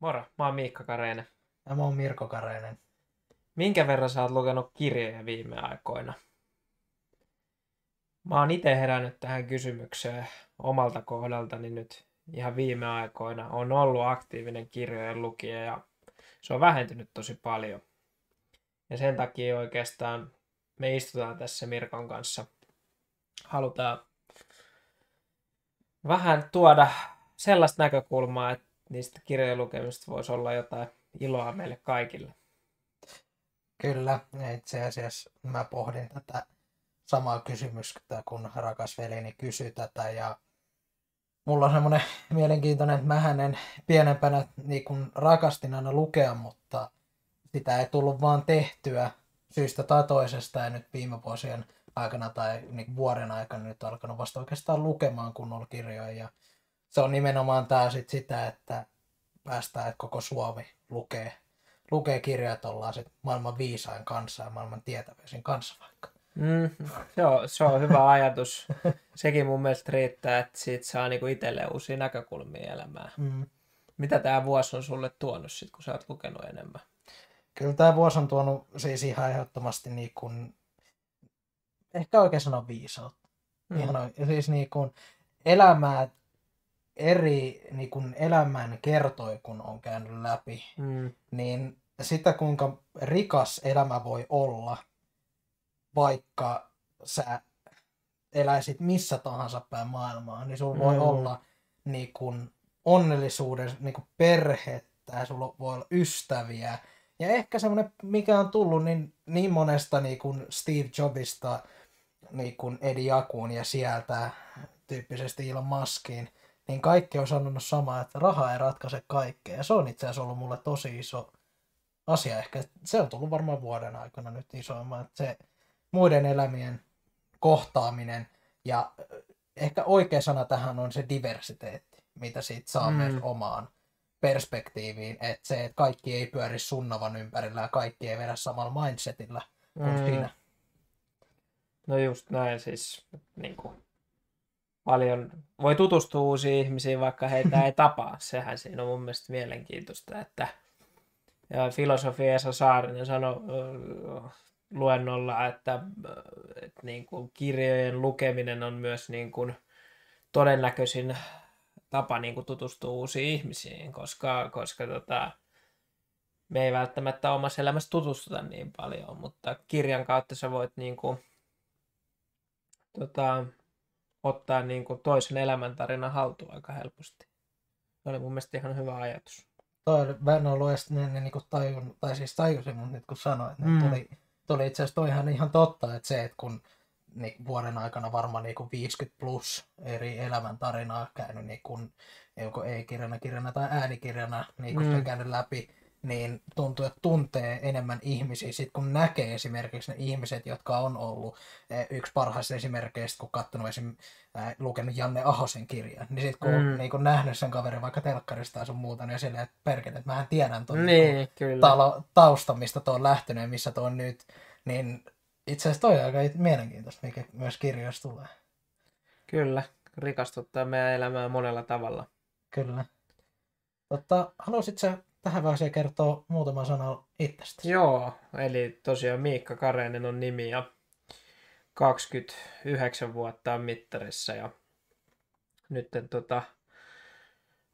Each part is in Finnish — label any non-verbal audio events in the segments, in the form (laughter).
Moro, mä oon Miikka Kareinen. Ja mä oon Mirko Kareinen. Minkä verran sä oot lukenut kirjoja viime aikoina? Mä oon itse herännyt tähän kysymykseen omalta kohdaltani nyt ihan viime aikoina. On ollut aktiivinen kirjojen lukija ja se on vähentynyt tosi paljon. Ja sen takia oikeastaan me istutaan tässä Mirkon kanssa. Halutaan vähän tuoda sellaista näkökulmaa, että niistä kirjojen lukemista voisi olla jotain iloa meille kaikille. Kyllä, itse asiassa mä pohdin tätä samaa kysymystä, kun rakas veljeni kysyi tätä ja mulla on semmoinen mielenkiintoinen, että mä en pienempänä niin kun rakastin aina lukea, mutta sitä ei tullut vaan tehtyä syystä tai toisesta ja nyt viime vuosien aikana tai niin vuoden aikana nyt alkanut vasta oikeastaan lukemaan kunnolla kirjoja ja se on nimenomaan tää sit sitä, että päästään, että koko Suomi lukee, lukee kirjoja, että ollaan sit maailman viisain kanssa ja maailman tietäväisin kanssa vaikka. Mm, se, on, se on hyvä ajatus. Sekin mun mielestä riittää, että siitä saa niinku itselle uusia näkökulmia elämään. Mm. Mitä tämä vuosi on sulle tuonut sit, kun sä oot lukenut enemmän? Kyllä tämä vuosi on tuonut siis ihan ehdottomasti niin kuin, ehkä oikein sanoa viisautta. Mm. Ihan, siis niin kuin elämää eri niin kuin elämän kertoi, kun on käynyt läpi, mm. niin sitä kuinka rikas elämä voi olla, vaikka sä eläisit missä tahansa päin maailmaa, niin sulla mm. voi olla niin kuin, onnellisuuden niin kuin perhettä ja sulla voi olla ystäviä. Ja ehkä semmoinen, mikä on tullut niin, niin monesta niin kuin Steve Jobista niin kuin Eddie Jakuun ja sieltä tyyppisesti Elon Muskiin, niin kaikki on sanonut samaa, että raha ei ratkaise kaikkea. Ja se on itse asiassa ollut mulle tosi iso asia. Ehkä se on tullut varmaan vuoden aikana nyt isoimman, että se muiden elämien kohtaaminen ja ehkä oikea sana tähän on se diversiteetti, mitä siitä saa mm. myös omaan perspektiiviin, että se, että kaikki ei pyöri sunnavan ympärillä ja kaikki ei vedä samalla mindsetillä kuin mm. siinä. No just näin siis, niin kuin paljon, voi tutustua uusiin ihmisiin, vaikka heitä ei (laughs) tapaa. Sehän siinä on mun mielestä mielenkiintoista, että ja filosofi Esa Saarinen sanoi luennolla, että, että niin kuin kirjojen lukeminen on myös niin kuin todennäköisin tapa niin kuin tutustua uusiin ihmisiin, koska, koska tota, me ei välttämättä omassa elämässä tutustuta niin paljon, mutta kirjan kautta sä voit niin kuin, tota, ottaa niin kuin toisen elämäntarina haltuun aika helposti. Se oli mun mielestä ihan hyvä ajatus. Toi oli, mä en ollut edes niin, niin, niin tajun, tai siis tajusin, mutta nyt kun sanoit, niin mm. tuli, tuli itse asiassa toihan ihan totta, että se, että kun niin, vuoden aikana varmaan niin 50 plus eri elämäntarinaa käynyt niin kun, joko ei-kirjana, kirjana tai äänikirjana niin kun mm. käynyt läpi, niin tuntuu, että tuntee enemmän ihmisiä. Sitten kun näkee esimerkiksi ne ihmiset, jotka on ollut e, yksi parhaista esimerkkeistä, kun katsonut esim. lukenut Janne Ahosen kirjan, niin sitten kun, mm. niin kun nähnyt sen kaverin vaikka telkkarista tai sun muuta, niin silleen, että perkele, että mähän tiedän tuon niin, niin talo, tausta, mistä tuo on lähtenyt ja missä tuo on nyt, niin itse asiassa toi on aika mielenkiintoista, mikä myös kirjoista tulee. Kyllä, rikastuttaa meidän elämää monella tavalla. Kyllä. Totta, haluaisitko tähän vaiheeseen kertoo muutama sana itsestäsi. Joo, eli tosiaan Miikka Kareinen on nimi ja 29 vuotta on mittarissa ja nyt tota,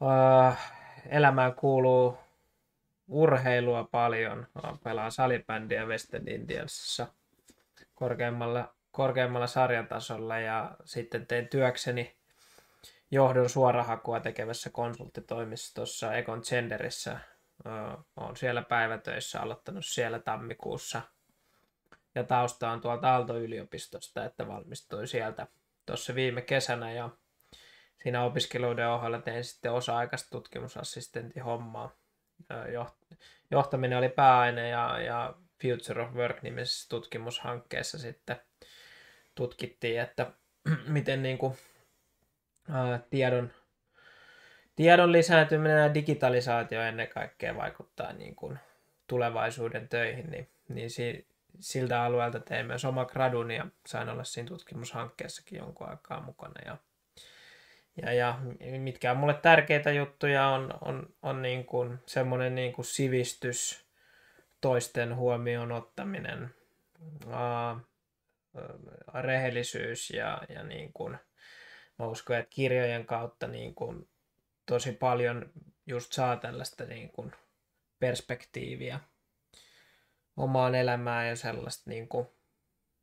äh, elämään kuuluu urheilua paljon. Pelaan salibändiä Western Indiansissa korkeammalla, korkeammalla sarjatasolla ja sitten teen työkseni johdon suorahakua tekevässä konsulttitoimistossa Egon Genderissä olen siellä päivätöissä aloittanut siellä tammikuussa. Ja tausta on tuolta Aalto-yliopistosta, että valmistuin sieltä tuossa viime kesänä ja siinä opiskeluiden ohella tein sitten osa-aikaista tutkimusassistentin hommaa. Johtaminen oli pääaine ja, ja Future of Work-nimisessä tutkimushankkeessa sitten tutkittiin, että (clears throat) miten niin kuin, ää, tiedon tiedon lisääntyminen ja digitalisaatio ennen kaikkea vaikuttaa niin kuin tulevaisuuden töihin, niin, niin si, siltä alueelta tein myös oma gradun ja sain olla siinä tutkimushankkeessakin jonkun aikaa mukana. Ja, ja, ja mitkä on mulle tärkeitä juttuja on, on, on niin kuin semmoinen niin kuin sivistys, toisten huomioon ottaminen, ää, rehellisyys ja, ja niin kuin, mä uskon, että kirjojen kautta niin kuin tosi paljon just saa tällaista niin kuin perspektiiviä omaan elämään ja sellaista niin kuin,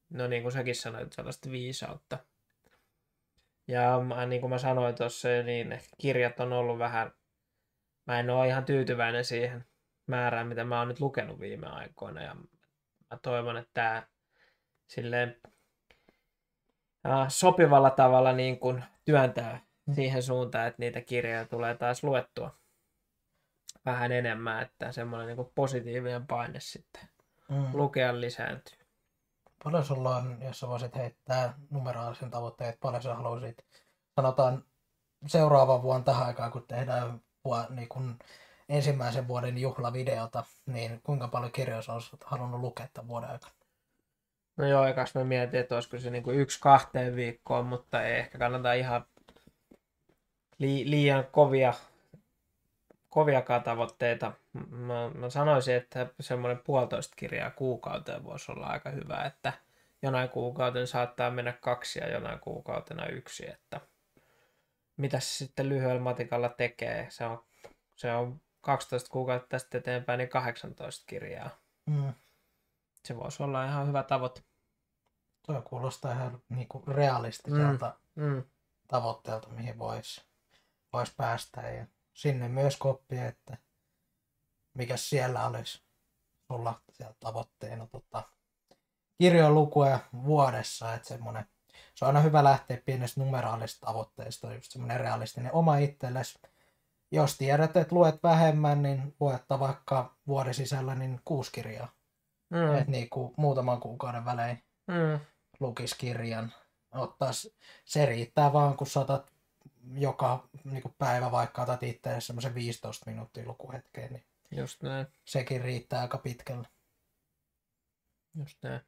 no niin kuin säkin sanoit, sellaista viisautta. Ja mä, niin kuin mä sanoin tuossa, niin kirjat on ollut vähän, mä en ole ihan tyytyväinen siihen määrään, mitä mä oon nyt lukenut viime aikoina. Ja mä toivon, että tämä silleen äh, sopivalla tavalla niin kuin työntää siihen suuntaan, että niitä kirjoja tulee taas luettua vähän enemmän, että semmoinen niin positiivinen paine sitten mm. lukea lisääntyy. Paljon sulla on, jos sä voisit heittää numeraalisen tavoitteet, paljon sä haluaisit, sanotaan seuraavan vuonna tähän aikaan, kun tehdään niin kun ensimmäisen vuoden juhlavideota, niin kuinka paljon kirjoja sä olisit halunnut lukea tämän vuoden aikana? No joo, ekas mä mietin, että olisiko se niin kuin yksi kahteen viikkoon, mutta ei ehkä kannata ihan li- liian kovia, koviakaan tavoitteita. Mä, mä sanoisin, että semmoinen puolitoista kirjaa kuukauteen voisi olla aika hyvä, että jonain kuukauten saattaa mennä kaksi ja jonain kuukautena yksi, että mitä se sitten lyhyellä matikalla tekee. Se on, se on 12 kuukautta tästä eteenpäin, niin 18 kirjaa. Mm. Se voisi olla ihan hyvä tavoite. Tuo kuulostaa ihan niinku realistiselta mm. Mm. tavoitteelta, mihin voisi vois päästä. Ja sinne myös koppia, että mikä siellä olisi sulla siellä tavoitteena tota, kirjojen lukuja vuodessa, että semmoinen, se on aina hyvä lähteä pienestä numeraalisesta tavoitteesta, just semmoinen realistinen oma itsellesi. Jos tiedät, että luet vähemmän, niin luetta vaikka vuoden sisällä niin kuusi kirjaa. Mm. Että niin kuin muutaman kuukauden välein mm. lukis kirjan. Ottais, se riittää vaan, kun saatat joka niin kuin päivä vaikka otat itse semmoisen 15 minuuttia lukuhetkeen, niin Just näin. sekin riittää aika pitkälle. Just näin.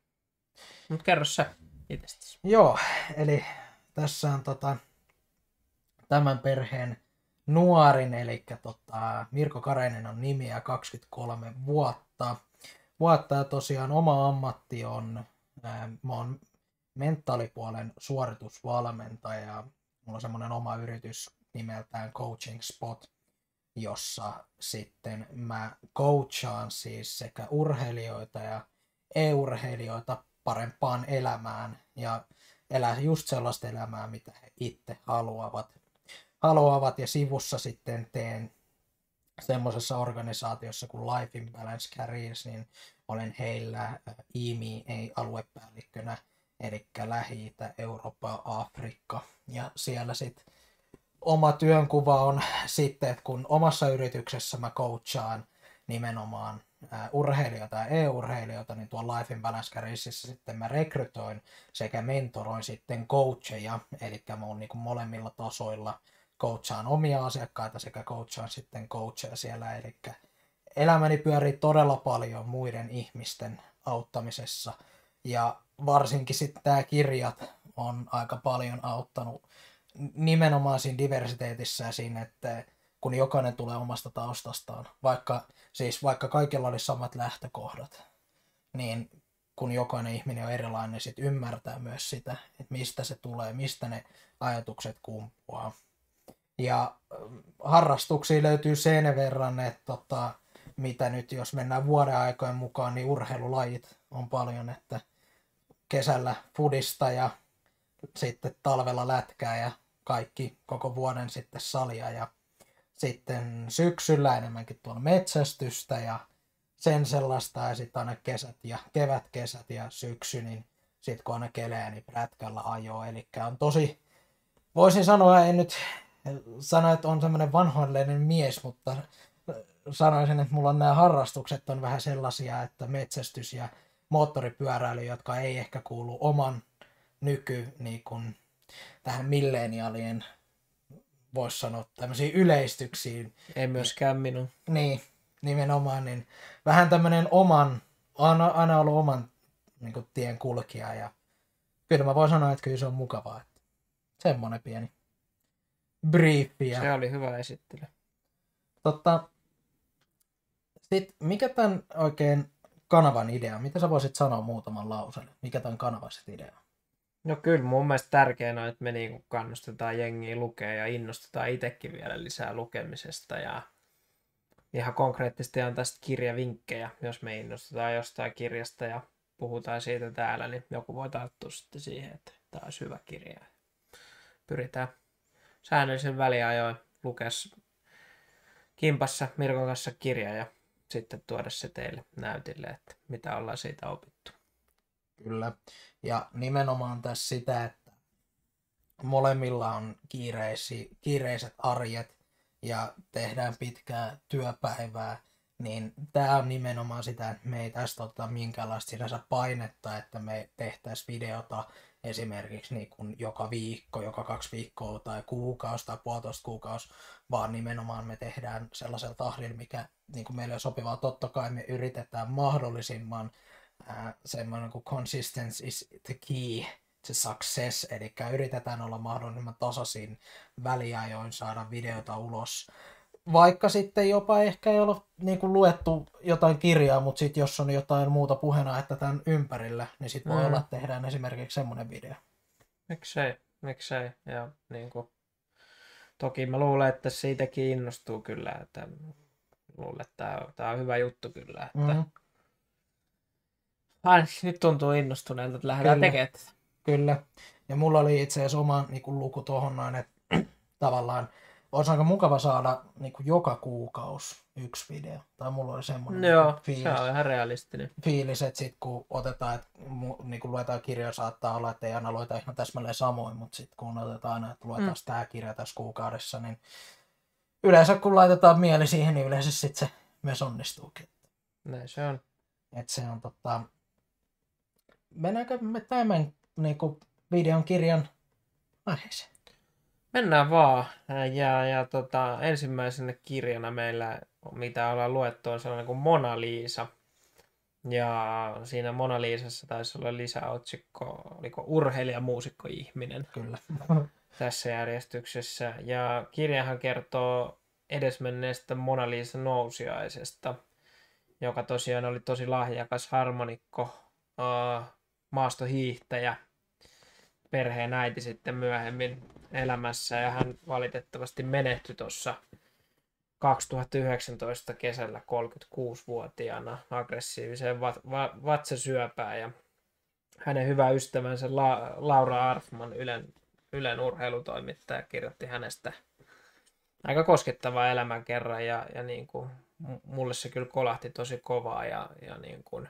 Mut kerro sä itsestäsi. Joo, eli tässä on tota, tämän perheen nuorin, eli tota, Mirko Kareinen on nimi ja 23 vuotta. Vuotta ja tosiaan oma ammatti on, ää, mä oon mentaalipuolen suoritusvalmentaja mulla on semmoinen oma yritys nimeltään Coaching Spot, jossa sitten mä coachaan siis sekä urheilijoita ja e-urheilijoita parempaan elämään ja elää just sellaista elämää, mitä he itse haluavat. haluavat ja sivussa sitten teen semmoisessa organisaatiossa kuin Life in Balance Careers, niin olen heillä IMI-aluepäällikkönä eli lähi Eurooppa, Afrikka. Ja siellä sitten oma työnkuva on (laughs) sitten, että kun omassa yrityksessä mä coachaan nimenomaan urheilijoita ja e-urheilijoita, niin tuon Life in Balance sitten mä rekrytoin sekä mentoroin sitten coacheja, eli mä oon niin molemmilla tasoilla coachaan omia asiakkaita sekä coachaan sitten coacheja siellä, eli elämäni pyörii todella paljon muiden ihmisten auttamisessa. Ja varsinkin sitten tämä kirjat on aika paljon auttanut nimenomaan siinä diversiteetissä ja siinä, että kun jokainen tulee omasta taustastaan, vaikka, siis vaikka kaikilla olisi samat lähtökohdat, niin kun jokainen ihminen on erilainen, niin sit ymmärtää myös sitä, että mistä se tulee, mistä ne ajatukset kumpuaa. Ja ähm, harrastuksia löytyy sen verran, että tota, mitä nyt jos mennään vuoden aikojen mukaan, niin urheilulajit on paljon, että kesällä fudista ja sitten talvella lätkää ja kaikki koko vuoden sitten salia ja sitten syksyllä enemmänkin tuolla metsästystä ja sen sellaista ja sitten aina kesät ja kevätkesät ja syksy, niin sitten kun aina kelee, niin prätkällä ajoo. Eli on tosi, voisin sanoa, en nyt sano, että on semmoinen vanhoillinen mies, mutta sanoisin, että mulla on nämä harrastukset on vähän sellaisia, että metsästys ja moottoripyöräily, jotka ei ehkä kuulu oman nyky niin kuin, tähän milleniaalien voisi sanoa tämmöisiin yleistyksiin. Ei myöskään minun. Niin, nimenomaan, niin vähän tämmöinen oman, aina, aina ollut oman niin kuin, tien kulkija ja kyllä mä voin sanoa, että kyllä se on mukavaa. Että semmoinen pieni, briefiä. Se oli hyvä esittely. Totta, sit, mikä tämän oikein kanavan idea? Mitä sä voisit sanoa muutaman lauseen? Mikä tämän kanavan idea on? No kyllä mun mielestä tärkeää on, että me niinku kannustetaan jengiä lukea ja innostetaan itsekin vielä lisää lukemisesta ja ihan konkreettisesti on tästä kirjavinkkejä, jos me innostetaan jostain kirjasta ja puhutaan siitä täällä, niin joku voi tarttua sitten siihen, että tämä olisi hyvä kirja. Pyritään säännöllisen väliajoin lukea kimpassa Mirkon kanssa kirja ja sitten tuoda se teille näytille, että mitä ollaan siitä opittu. Kyllä. Ja nimenomaan tässä sitä, että molemmilla on kiireisi, kiireiset arjet ja tehdään pitkää työpäivää, niin tämä on nimenomaan sitä, että me ei tästä ottaa minkäänlaista sinänsä painetta, että me tehtäisiin videota esimerkiksi niin kuin joka viikko, joka kaksi viikkoa tai kuukausi tai puolitoista kuukausi, vaan nimenomaan me tehdään sellaisella tahdilla, mikä niin kuin meille on sopivaa. Totta kai me yritetään mahdollisimman äh, semmoinen kuin consistency is the key to success, eli yritetään olla mahdollisimman tasaisin väliajoin saada videota ulos. Vaikka sitten jopa ehkä ei ole niin kuin luettu jotain kirjaa, mutta sitten jos on jotain muuta puheena, että tämän ympärillä, niin sitten voi mm. olla, että tehdään esimerkiksi semmoinen video. Miksei, miksei. Ja niin kuin, toki mä luulen, että siitäkin innostuu kyllä, että luulen, että tämä, tämä on hyvä juttu kyllä, että mm. Ai, nyt tuntuu innostuneelta, että lähdetään Kyllä. tekemään. Kyllä. Ja mulla oli itse asiassa oma niin kuin, luku tuohon noin, että (clears throat) tavallaan olisi aika mukava saada niin kuin, joka kuukausi yksi video. Tai mulla oli semmoinen Joo, niin fiilis, se on ihan realistinen. fiilis, että sit kun otetaan, että niin kun luetaan kirjoja, saattaa olla, että ei aina lueta ihan täsmälleen samoin, mutta sitten kun otetaan aina, että luetaan mm. tämä kirja tässä kuukaudessa, niin yleensä kun laitetaan mieli siihen, niin yleensä sitten se myös onnistuukin. Näin se on. Että se on tota... Mennäänkö me tämän niin kuin, videon kirjan aiheeseen? Mennään vaan. Ja, ja tota, ensimmäisenä kirjana meillä, mitä ollaan luettu, on sellainen kuin Mona Lisa. Ja siinä Mona Lisassa taisi olla lisäotsikko, oliko urheilija, muusikko, ihminen Kyllä. (laughs) tässä järjestyksessä. Ja kirjahan kertoo edesmenneestä Mona Lisa nousiaisesta, joka tosiaan oli tosi lahjakas harmonikko, uh, maastohiihtäjä, perheen äiti sitten myöhemmin elämässä ja hän valitettavasti menehtyi tuossa 2019 kesällä 36-vuotiaana aggressiiviseen va- va- vatsasyöpään ja hänen hyvä ystävänsä La- Laura Arfman, Ylen, Ylen urheilutoimittaja, kirjoitti hänestä aika koskettavaa elämänkerran ja, ja niin kuin, mulle se kyllä kolahti tosi kovaa ja, ja niin kuin,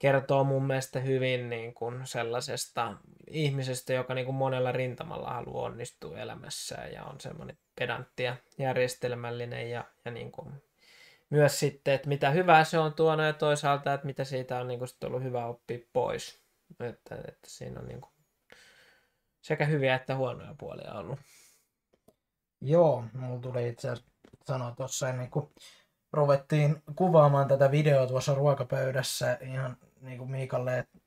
kertoo mun mielestä hyvin niin kuin sellaisesta ihmisestä, joka niin kuin monella rintamalla haluaa onnistua elämässään ja on semmoinen pedantti ja järjestelmällinen ja, ja niin kuin myös sitten, että mitä hyvää se on tuonut ja toisaalta, että mitä siitä on niin kuin sitten ollut hyvä oppia pois. Että, että siinä on niin kuin sekä hyviä että huonoja puolia ollut. Joo, mulla tuli itse asiassa sanoa tuossa ennen kuin ruvettiin kuvaamaan tätä videoa tuossa ruokapöydässä ihan niin kuin Miikalle, että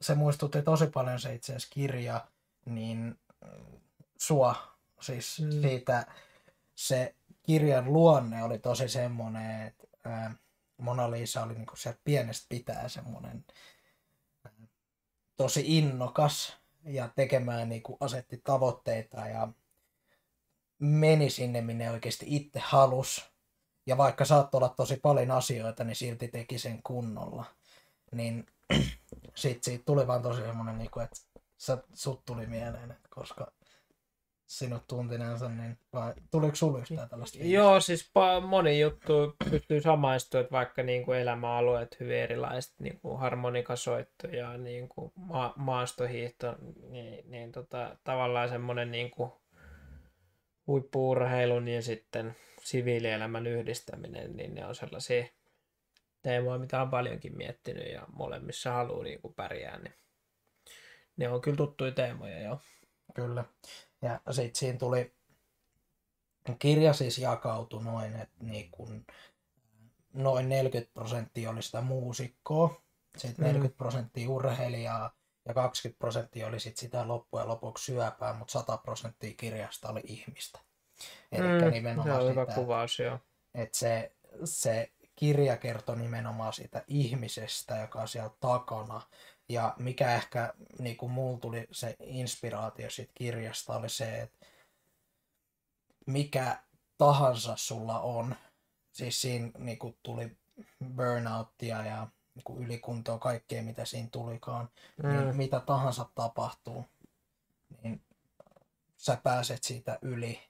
se muistutti tosi paljon se itse asiassa kirja, niin sua, siis mm. siitä se kirjan luonne oli tosi semmoinen, että ää, Mona Lisa oli niinku sieltä pienestä pitää semmoinen tosi innokas ja tekemään niinku asetti tavoitteita ja meni sinne, minne oikeasti itse halus. Ja vaikka saattoi olla tosi paljon asioita, niin silti teki sen kunnolla. Niin (clears throat) sit siitä tuli vaan tosi semmoinen, niin kuin, että sut tuli mieleen, että koska sinut tuntineensa, niin vai tuliko sulla yhtään tällaista fiilistä? Joo, siis pa- moni juttu pystyy samaistumaan, että vaikka niin kuin elämäalueet hyvin erilaiset, niin kuin harmonikasoitto ja niin kuin ma- maastohiihto, niin, niin tota, tavallaan semmoinen niin kuin huippuurheilun ja sitten siviilielämän yhdistäminen, niin ne on sellaisia teemoja, mitä on paljonkin miettinyt ja molemmissa haluaa niin kuin pärjää, niin ne on kyllä tuttuja teemoja, joo. Kyllä. Ja sitten siinä tuli, kirja siis jakautui noin, että niin kun, noin 40 prosenttia oli sitä muusikkoa, sitten 40 prosenttia urheilijaa ja 20 prosenttia oli sit sitä loppujen lopuksi syöpää, mutta 100 prosenttia kirjasta oli ihmistä. Eli Mm, nimenomaan se on hyvä sitä, kuvaus, joo. että se, se kirja kertoo nimenomaan siitä ihmisestä, joka on siellä takana. Ja mikä ehkä niin kuin mulla tuli se inspiraatio siitä kirjasta oli se, että mikä tahansa sulla on, siis siinä niin kuin tuli burnouttia ja niin kuin ylikuntoa, kaikkea mitä siinä tulikaan, mm. niin Mm, mitä tahansa tapahtuu, niin sä pääset siitä yli,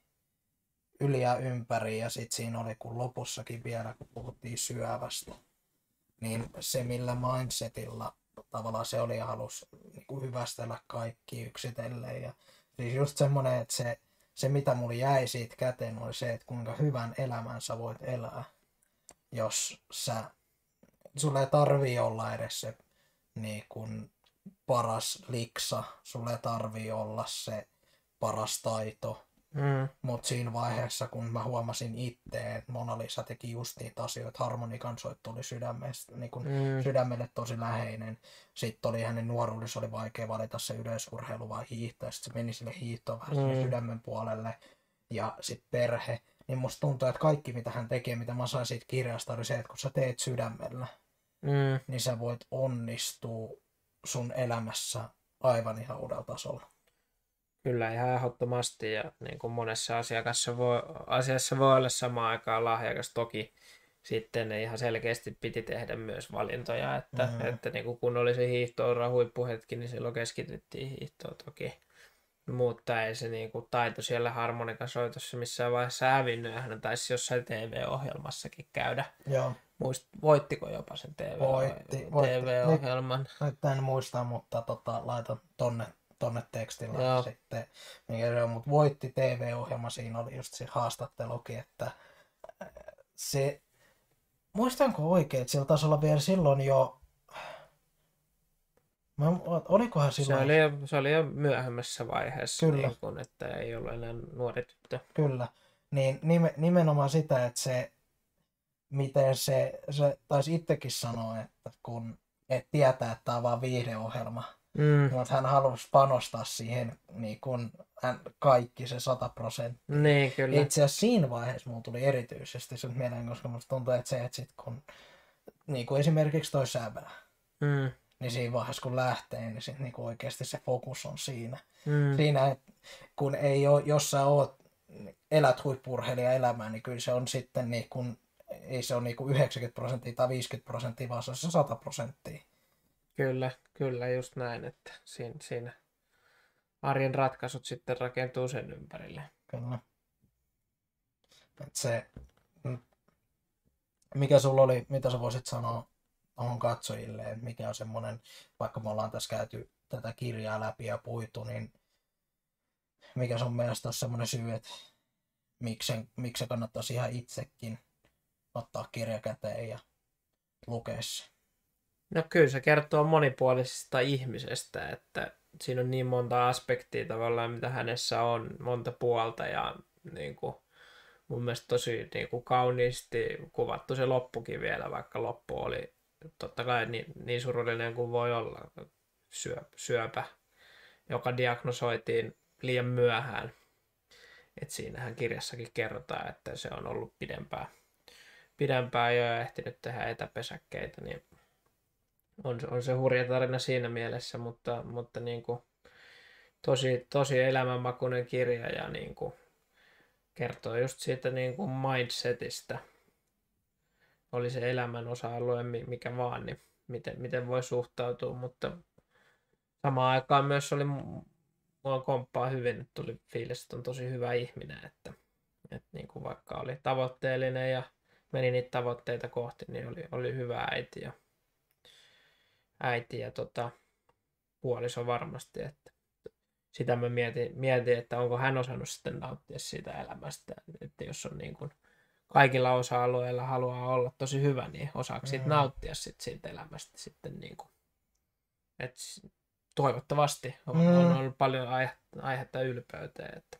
yli ja ympäri ja sitten siinä oli kun lopussakin vielä, kun puhuttiin syövästä, niin se millä mindsetilla tavallaan se oli ja halusi niin kuin hyvästellä kaikki yksitellen ja siis just semmoinen, että se, se mitä mulle jäi siitä käteen oli se, että kuinka hyvän elämän sä voit elää, jos sä, sulle ei tarvii olla edes se niin kuin paras liksa, sulle tarvii olla se paras taito, mm, mutta siinä vaiheessa, kun mä huomasin itse, että Mona Lisa teki just niitä asioita, harmonikan soitto oli sydämestä, niin kun mm, sydämelle tosi läheinen. Sitten oli hänen nuoruudessa oli vaikea valita se yleisurheilu vai hiihto, ja sitten se meni sille hiihtoon vähän. Mm. sydämen puolelle. Ja sitten perhe. Niin musta tuntuu, että kaikki mitä hän tekee, mitä mä sain siitä kirjasta, oli se, että kun sä teet sydämellä, mm. niin sä voit onnistua sun elämässä aivan ihan uudella tasolla. Kyllä ihan ehdottomasti ja niin kuin monessa asiakassa voi, asiassa voi olla samaan aikaan lahjakas. Toki sitten ihan selkeästi piti tehdä myös valintoja, että, Mm. mm. että niin kuin kun oli se hiihtoura huippuhetki, niin silloin keskityttiin hiihtoon toki. Mutta ei se niin kuin taito siellä harmonikasoitossa missään vaiheessa hävinnyt, hän taisi jossain TV-ohjelmassakin käydä. Joo. Muist, voittiko jopa sen TV, Voitti, voitti. TV-ohjelman? Nyt en muista, mutta tota, laitan tonne, tonne tekstillä Joo. sitten, mikä se on, mutta voitti TV-ohjelma, siinä oli just se haastattelukin, että äh, se, muistanko oikein, että sillä taisi olla vielä silloin jo, mä, olikohan Se silloin, oli, jo, se oli jo myöhemmässä vaiheessa, Kyllä. niin kun, että ei ollut enää nuori tyttö. kyllä, niin nime, nimenomaan sitä, että se, miten se, se taisi itsekin sanoa, että kun et tietää, että tämä on vaan viihdeohjelma, Mm. mutta hän halusi panostaa siihen niin kun hän kaikki se 100 prosenttia. Niin, kyllä. Itse asiassa siinä vaiheessa mulla tuli erityisesti se mieleen, koska musta tuntuu, että se, että sit kun niin kuin esimerkiksi toi sävä, Mm. niin siinä vaiheessa kun lähtee, niin sit niin kuin oikeasti se fokus on siinä. Mm. Siinä, että kun ei ole, jos sä oot, elät huippurheilija elämää, niin kyllä se on sitten niin kuin, ei se ole niin kuin 90 prosenttia tai 50 prosenttia, vaan se on se 100 prosenttia. Kyllä, kyllä, just näin, että siinä, siinä arjen ratkaisut sitten rakentuu sen ympärille. Kyllä. Se, mm, mikä sulla oli, mitä sä voisit sanoa tuohon katsojille, että mikä on semmoinen, vaikka me ollaan tässä käyty tätä kirjaa läpi ja puitu, niin mikä sun mielestä on semmoinen syy, että miksi, miksi kannattaisi ihan itsekin ottaa kirja käteen ja lukea se. No kyllä se kertoo monipuolisesta ihmisestä, että siinä on niin monta aspektia tavallaan, mitä hänessä on, monta puolta ja niin kuin, mun mielestä tosi niin kuin kauniisti kuvattu se loppukin vielä, vaikka loppu oli totta kai niin, niin surullinen kuin voi olla syö, syöpä, joka diagnosoitiin liian myöhään. Et siinähän kirjassakin kerrotaan, että se on ollut pidempään, pidempään jo ja ehtinyt tehdä etäpesäkkeitä, niin on, on se hurja tarina siinä mielessä, mutta, mutta niin kuin, tosi, tosi elämänmakuinen kirja ja niin kuin, kertoo just siitä niin kuin mindsetistä. Oli se elämän osa-alue mi- mikä vaan, niin miten, miten voi suhtautua, mutta samaan aikaan myös oli mu- mua komppaa hyvin, että tuli fiilis, että on tosi hyvä ihminen, että, että niin kuin vaikka oli tavoitteellinen ja meni niitä tavoitteita kohti, niin oli, oli hyvä äiti ja äiti ja tota, puoliso varmasti. Että sitä mä mietin, mietin, että onko hän osannut sitten nauttia siitä elämästä. Että jos on niin kuin kaikilla osa-alueilla haluaa olla tosi hyvä, niin osaako Mm. nauttia sit siitä elämästä sitten niin kuin, et toivottavasti on, Mm. on ollut paljon aihe, aihetta ylpeyteen, että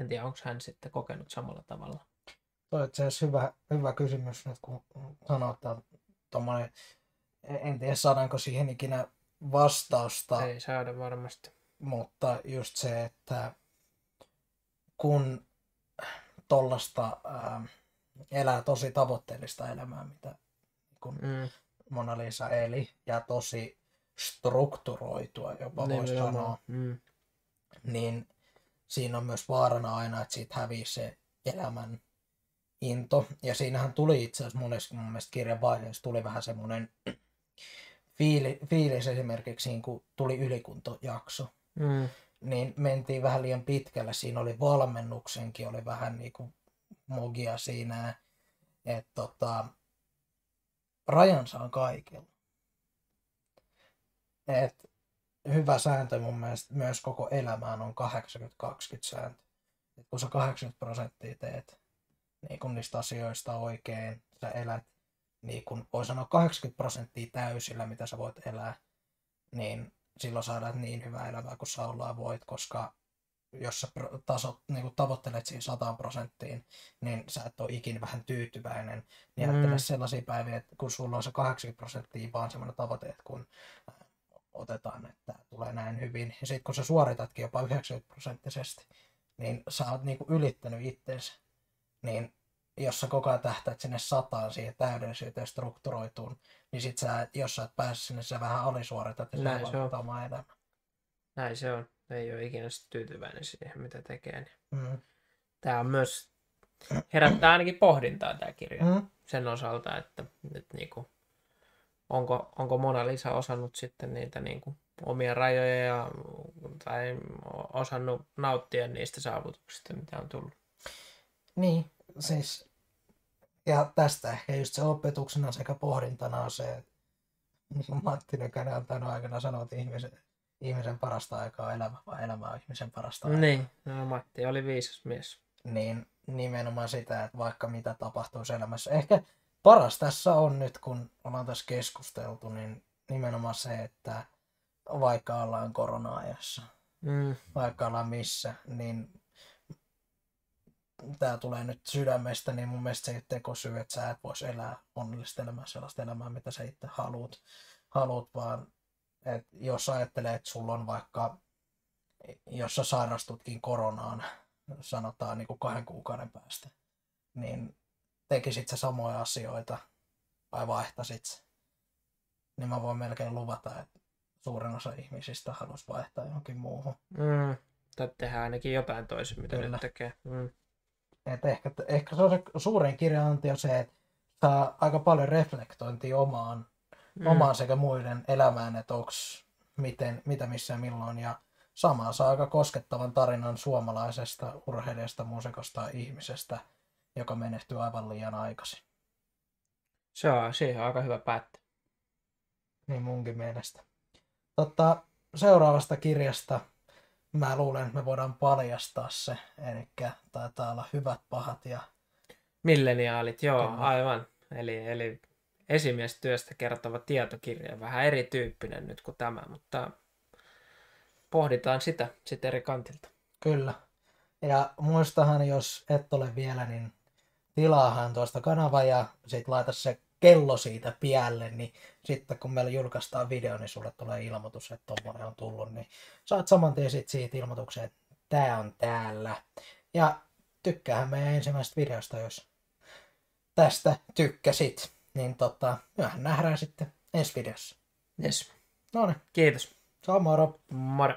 en tiedä, onko hän sitten kokenut samalla tavalla. Toi on hyvä, hyvä kysymys nyt, kun sanoit, että tommonen, en tiedä saadaanko siihen ikinä vastausta, Ei saada varmasti. mutta just se, että kun tollasta ää, elää tosi tavoitteellista elämää, mitä kun Mm. Mona Lisa eli, ja tosi strukturoitua jopa voisi Nimenomaan. sanoa, Mm. niin siinä on myös vaarana aina, että siitä hävii se elämän into. Ja siinähän tuli itse asiassa monessa mun mielestä kirjan vaiheessa tuli vähän semmoinen fiili, fiilis esimerkiksi, niin kun tuli ylikuntojakso, Mm. niin mentiin vähän liian pitkälle. Siinä oli valmennuksenkin, oli vähän niin kuin mogia siinä, että tota, rajansa on kaikilla. Et hyvä sääntö mun mielestä myös koko elämään on 80-20 sääntö. Et kun sä 80 prosenttia teet niin kun niistä asioista oikein, sä elät niin kun voi sanoa 80 prosenttia täysillä, mitä sä voit elää, niin silloin saadaan niin hyvää elämää kuin sä ollaan voit, koska jos sä tasot, niin kun tavoittelet siihen 100 prosenttiin, niin sä et ole ikinä vähän tyytyväinen. Niin Mm. ajattele sellaisia päiviä, että kun sulla on se 80 prosenttia vaan semmoinen tavoite, että kun äh, otetaan, että tulee näin hyvin. Ja sitten kun sä suoritatkin jopa 90 prosenttisesti, niin sä oot niinku ylittänyt itsensä. Niin jos sä koko ajan tähtäät sinne sataan siihen täydellisyyteen strukturoituun, niin sit sä, jos sä et pääse sinne, sä vähän alisuoritat ja Näin se vaikuttaa omaa elämää. Näin se on. Ei ole ikinä tyytyväinen siihen, mitä tekee. Niin. Mm. Tämä on myös, herättää ainakin pohdintaa tämä kirja Mm. sen osalta, että, että niinku, onko, onko Mona Lisa osannut sitten niitä niinku, omia rajoja ja, tai osannut nauttia niistä saavutuksista, mitä on tullut. Niin, siis ja tästä ehkä just se opetuksena sekä pohdintana on se, että niin kuin Matti Nykänen on tänä aikana sanonut, että ihmisen, ihmisen parasta aikaa on elämä, vai elämä on ihmisen parasta aikaa. Niin, no, Matti oli viisas mies. Niin nimenomaan sitä, että vaikka mitä tapahtuu elämässä. Ehkä paras tässä on nyt, kun ollaan tässä keskusteltu, niin nimenomaan se, että vaikka ollaan korona-ajassa, Mm, vaikka ollaan missä, niin tämä tulee nyt sydämestä, niin mun mielestä se ei ole tekosyy, että sä et voisi elää onnellista elämää, sellaista elämää, mitä sä itse haluat, haluat vaan että jos ajattelee, että sulla on vaikka, jos sä sairastutkin koronaan, sanotaan niin kuin kahden kuukauden päästä, niin tekisit sä samoja asioita vai vaihtasit sä? Niin mä voin melkein luvata, että suurin osa ihmisistä haluaisi vaihtaa johonkin muuhun. mm, tai tehdä ainakin jotain toisin, mitä Kyllä. nyt tekee. Mm. Et ehkä, ehkä se on se suurin kirjaanti on se, että saa aika paljon reflektointia omaan, mm. omaan sekä muiden elämään, että onks miten, mitä missä milloin. Ja samaa saa aika koskettavan tarinan suomalaisesta urheilijasta, muusikosta ja ihmisestä, joka menehtyy aivan liian aikaisin. Se on siihen on aika hyvä päättää. Niin munkin mielestä. Totta, seuraavasta kirjasta mä luulen, että me voidaan paljastaa se. Eli taitaa olla hyvät, pahat ja Milleniaalit, joo, Kyllä. aivan. Eli, eli esimiestyöstä kertova tietokirja, vähän erityyppinen nyt kuin tämä, mutta pohditaan sitä sitten eri kantilta. Kyllä. Ja muistahan, jos et ole vielä, niin tilaahan tuosta kanava ja sit laita se kello siitä pialle, niin sitten kun meillä julkaistaan video, niin sulle tulee ilmoitus, että tommonen on tullut, niin saat saman tien sit siitä ilmoituksen, että tää on täällä. Ja tykkäähän meidän ensimmäisestä videosta, jos tästä tykkäsit, niin tota, myöhän nähdään sitten ensi videossa. Yes. No niin, Kiitos. se on moro. Moro.